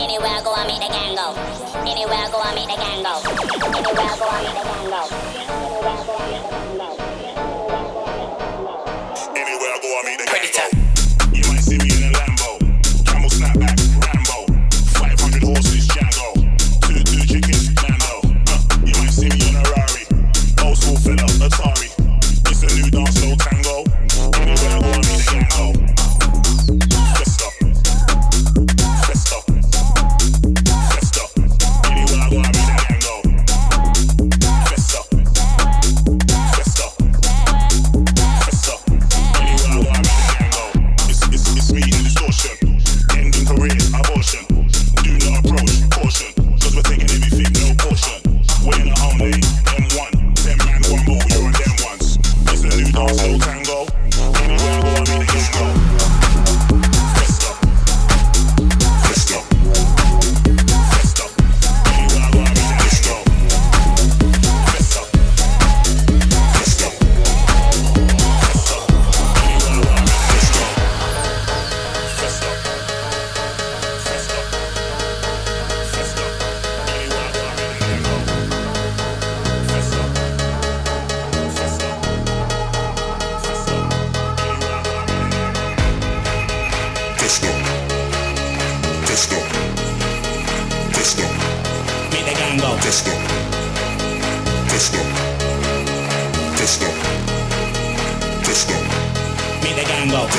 Anywhere I go, I meet a gango. Anywhere I go, I make a gango. Anywhere I go, I the gang go.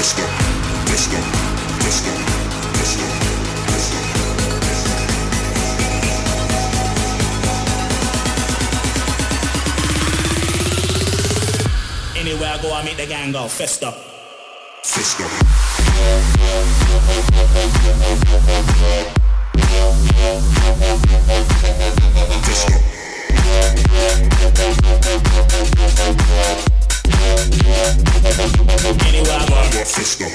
Biscuit, biscuit, biscuit. Anywhere I go, I meet the gang go fist up. Fist up. Fist up. Anywhere I go, I go fiscal.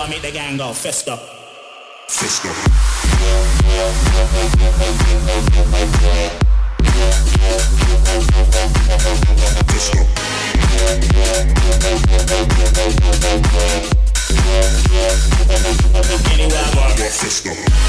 I make the gang go fist up. Fist up. Anywhere I go,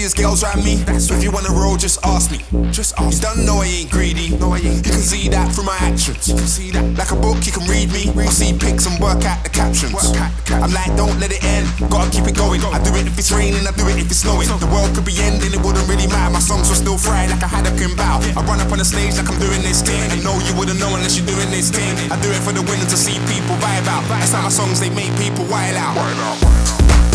see is girls around me. That's if you wanna roll, just ask me. Just ask. You don't know I ain't greedy. No, I ain't. You can see that through my actions. You can see that. Like a book, you can read me. I see pics and work out the captions. Work out the captions. I'm like, don't let it end. Gotta keep it going. I do it if it's raining. I do it if it's snowing. The world could be ending. It wouldn't really matter. My songs were still fried like I had a bow. I run up on the stage like I'm doing this thing. You know you wouldn't know unless you're doing this thing. I do it for the winner to see people vibe out. That's how my songs they make people wild out. Wild out.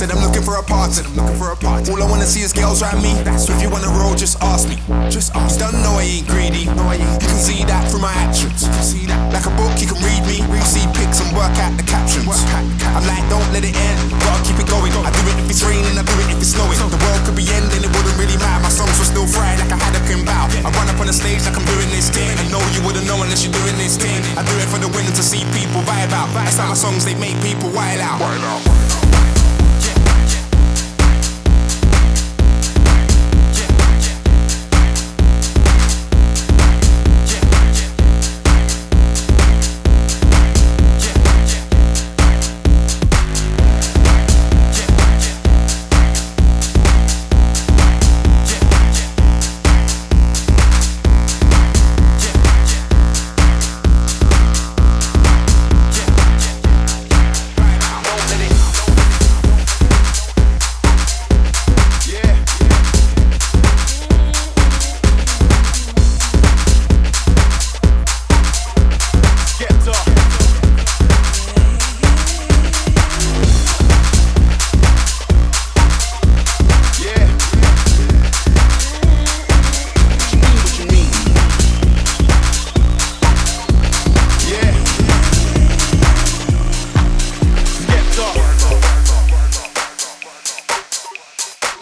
Said I'm looking for a party. I'm looking for a party. All I wanna see is girls around me. That's if you wanna roll, just ask me. Just ask. Don't know I ain't greedy. No, I. You can see that through my actions. You see that like a book. You can read me. You see pics and work out the captions. I'm like, don't let it end. But I keep it going. I do it if it's raining, I do it if it's snowing. The world could be ending, it wouldn't really matter. My songs were still fried like I had a pin bow. I run up on the stage like I'm doing this thing. I know you wouldn't know unless you're doing this thing. I do it for the winner to see people vibe out. That's how my songs they make people wild out. Wild out.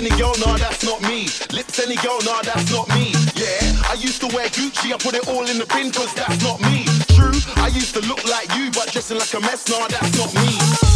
any girl, nah, that's not me. Lips any girl, nah, that's not me. Yeah, I used to wear Gucci, I put it all in the bin, cause that's not me. True, I used to look like you, but dressing like a mess, nah, that's not me.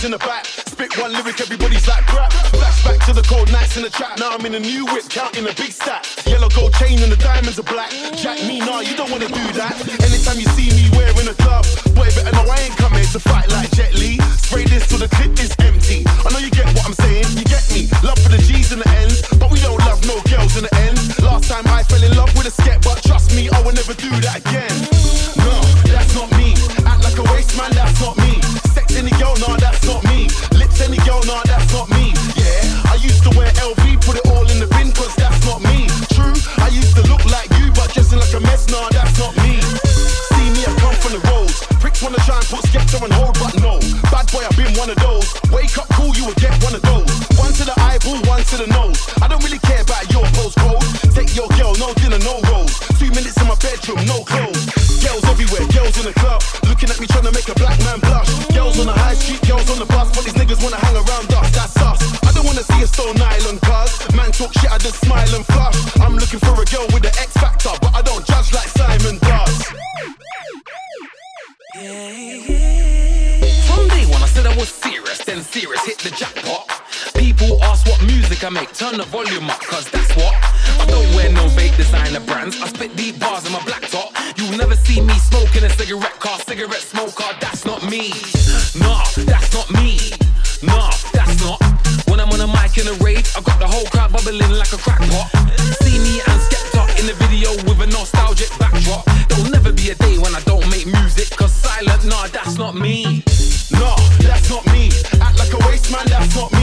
Front in the back. Spit one lyric, everybody's like crap. Flashback to the cold nights in the trap. Now I'm in a new whip, counting a big stack. Yellow gold chain and the diamonds are black. Jack me, nah, you don't wanna do that. Anytime you see me wearing a glove, boy, better know I ain't coming to fight like Jet Li. Spray this till the clip is empty. I know you get what I'm saying, you get me. Love for the G's and the N's, but we don't love no girls in the end. Last time I fell in love with a sket, but trust me, I will never do turn the volume up, cause that's what. I don't wear no fake designer brands, I spit deep bars in my black top. You'll never see me smoking a cigarette car, cigarette smoker, that's not me. Nah, that's not me. Nah, that's not. When I'm on a mic in a rave, I got the whole crowd bubbling like a crack pot. See me and Skepta in the video with a nostalgic backdrop. There'll never be a day when I don't make music, cause silent, nah, that's not me. Nah, that's not me. Act like a waste man, that's not me.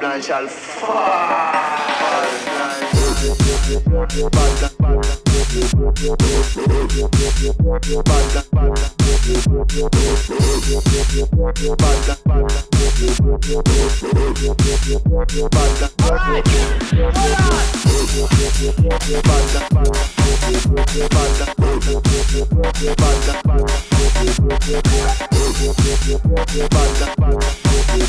bad shall fall. Bye. Alright,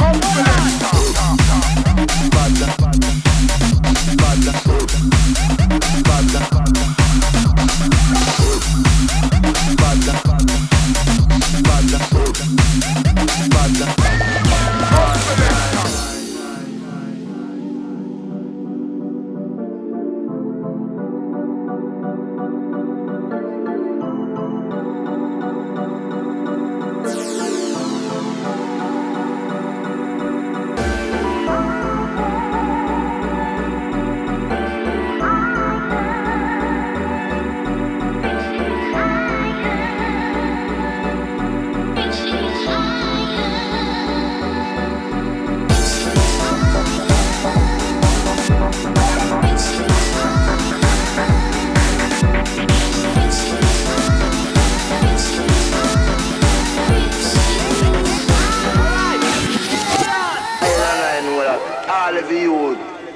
alright. Oh,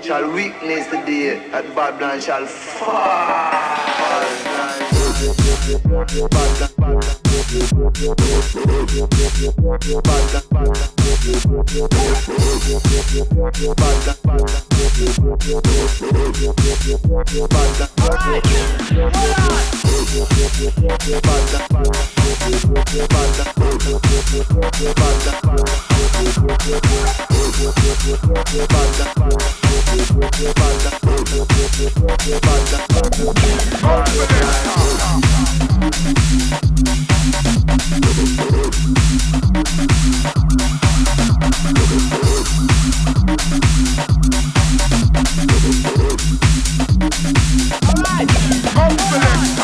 shall witness the day that Babylon shall fall. Alright, open it.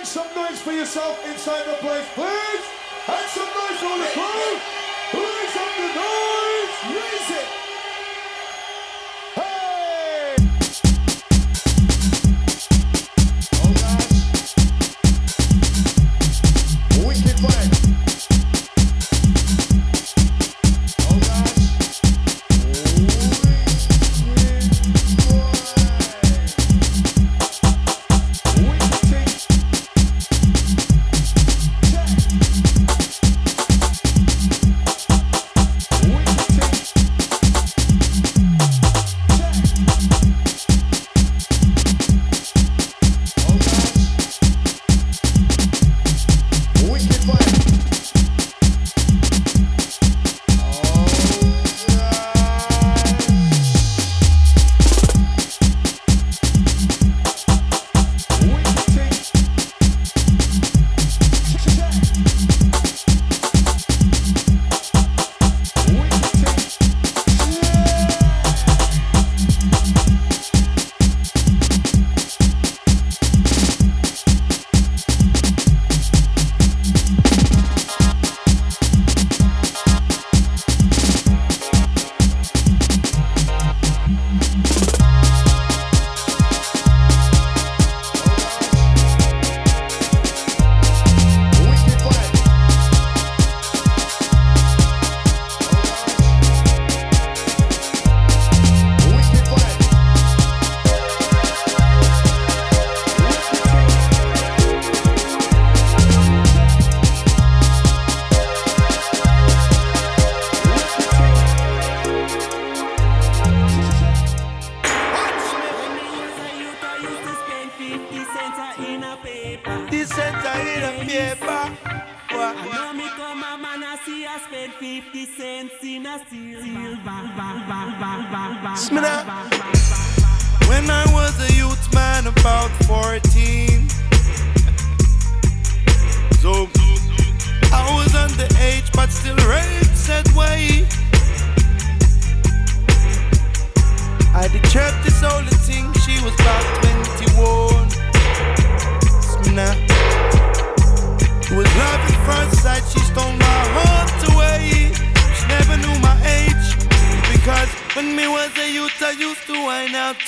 Make some noise for yourself inside the place, please? And some noise for the crew. Raise up the noise. Raise it.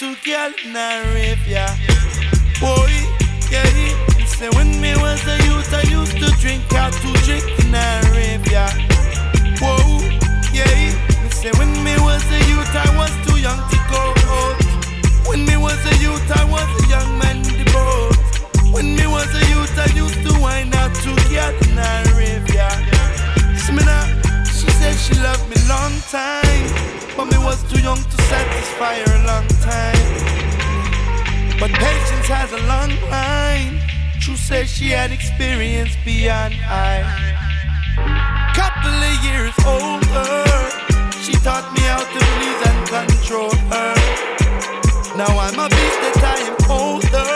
To girl in a rave, yeah. Boy, yeah. He say when me was a youth, I used to drink out to drink in a rave, yeah. Whoa, yeah. He say when me was a youth, I was too young to go out. When me was a youth, I was a young man boat. When me was a youth, I used to wine out to girl in a rave, yeah. Smina, she said she loved me long time, but me was too young to satisfy her a long time. But patience has a long line. True says she had experience beyond I. Couple of years older, she taught me how to please and control her. Now I'm a beast that I am older.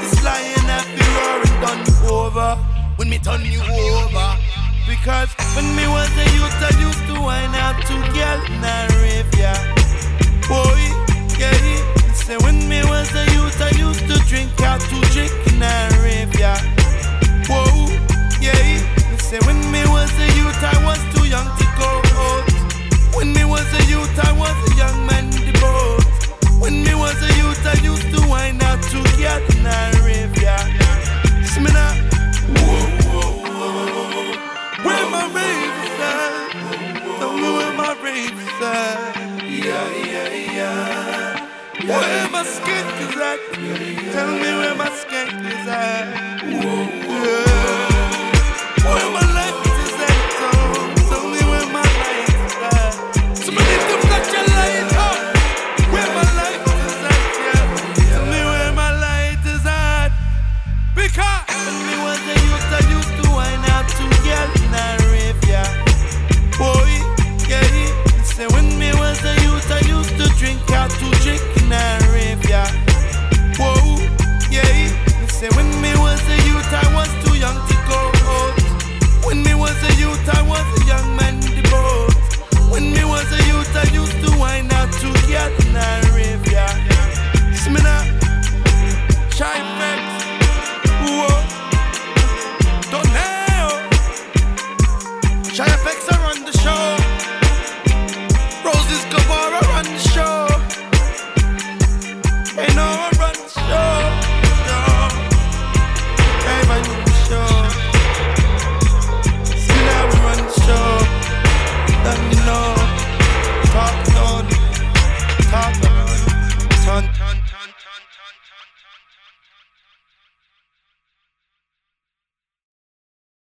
This lion have been roaring done over. When me turn you over. Because when me was a youth, I used to wind out to girl in a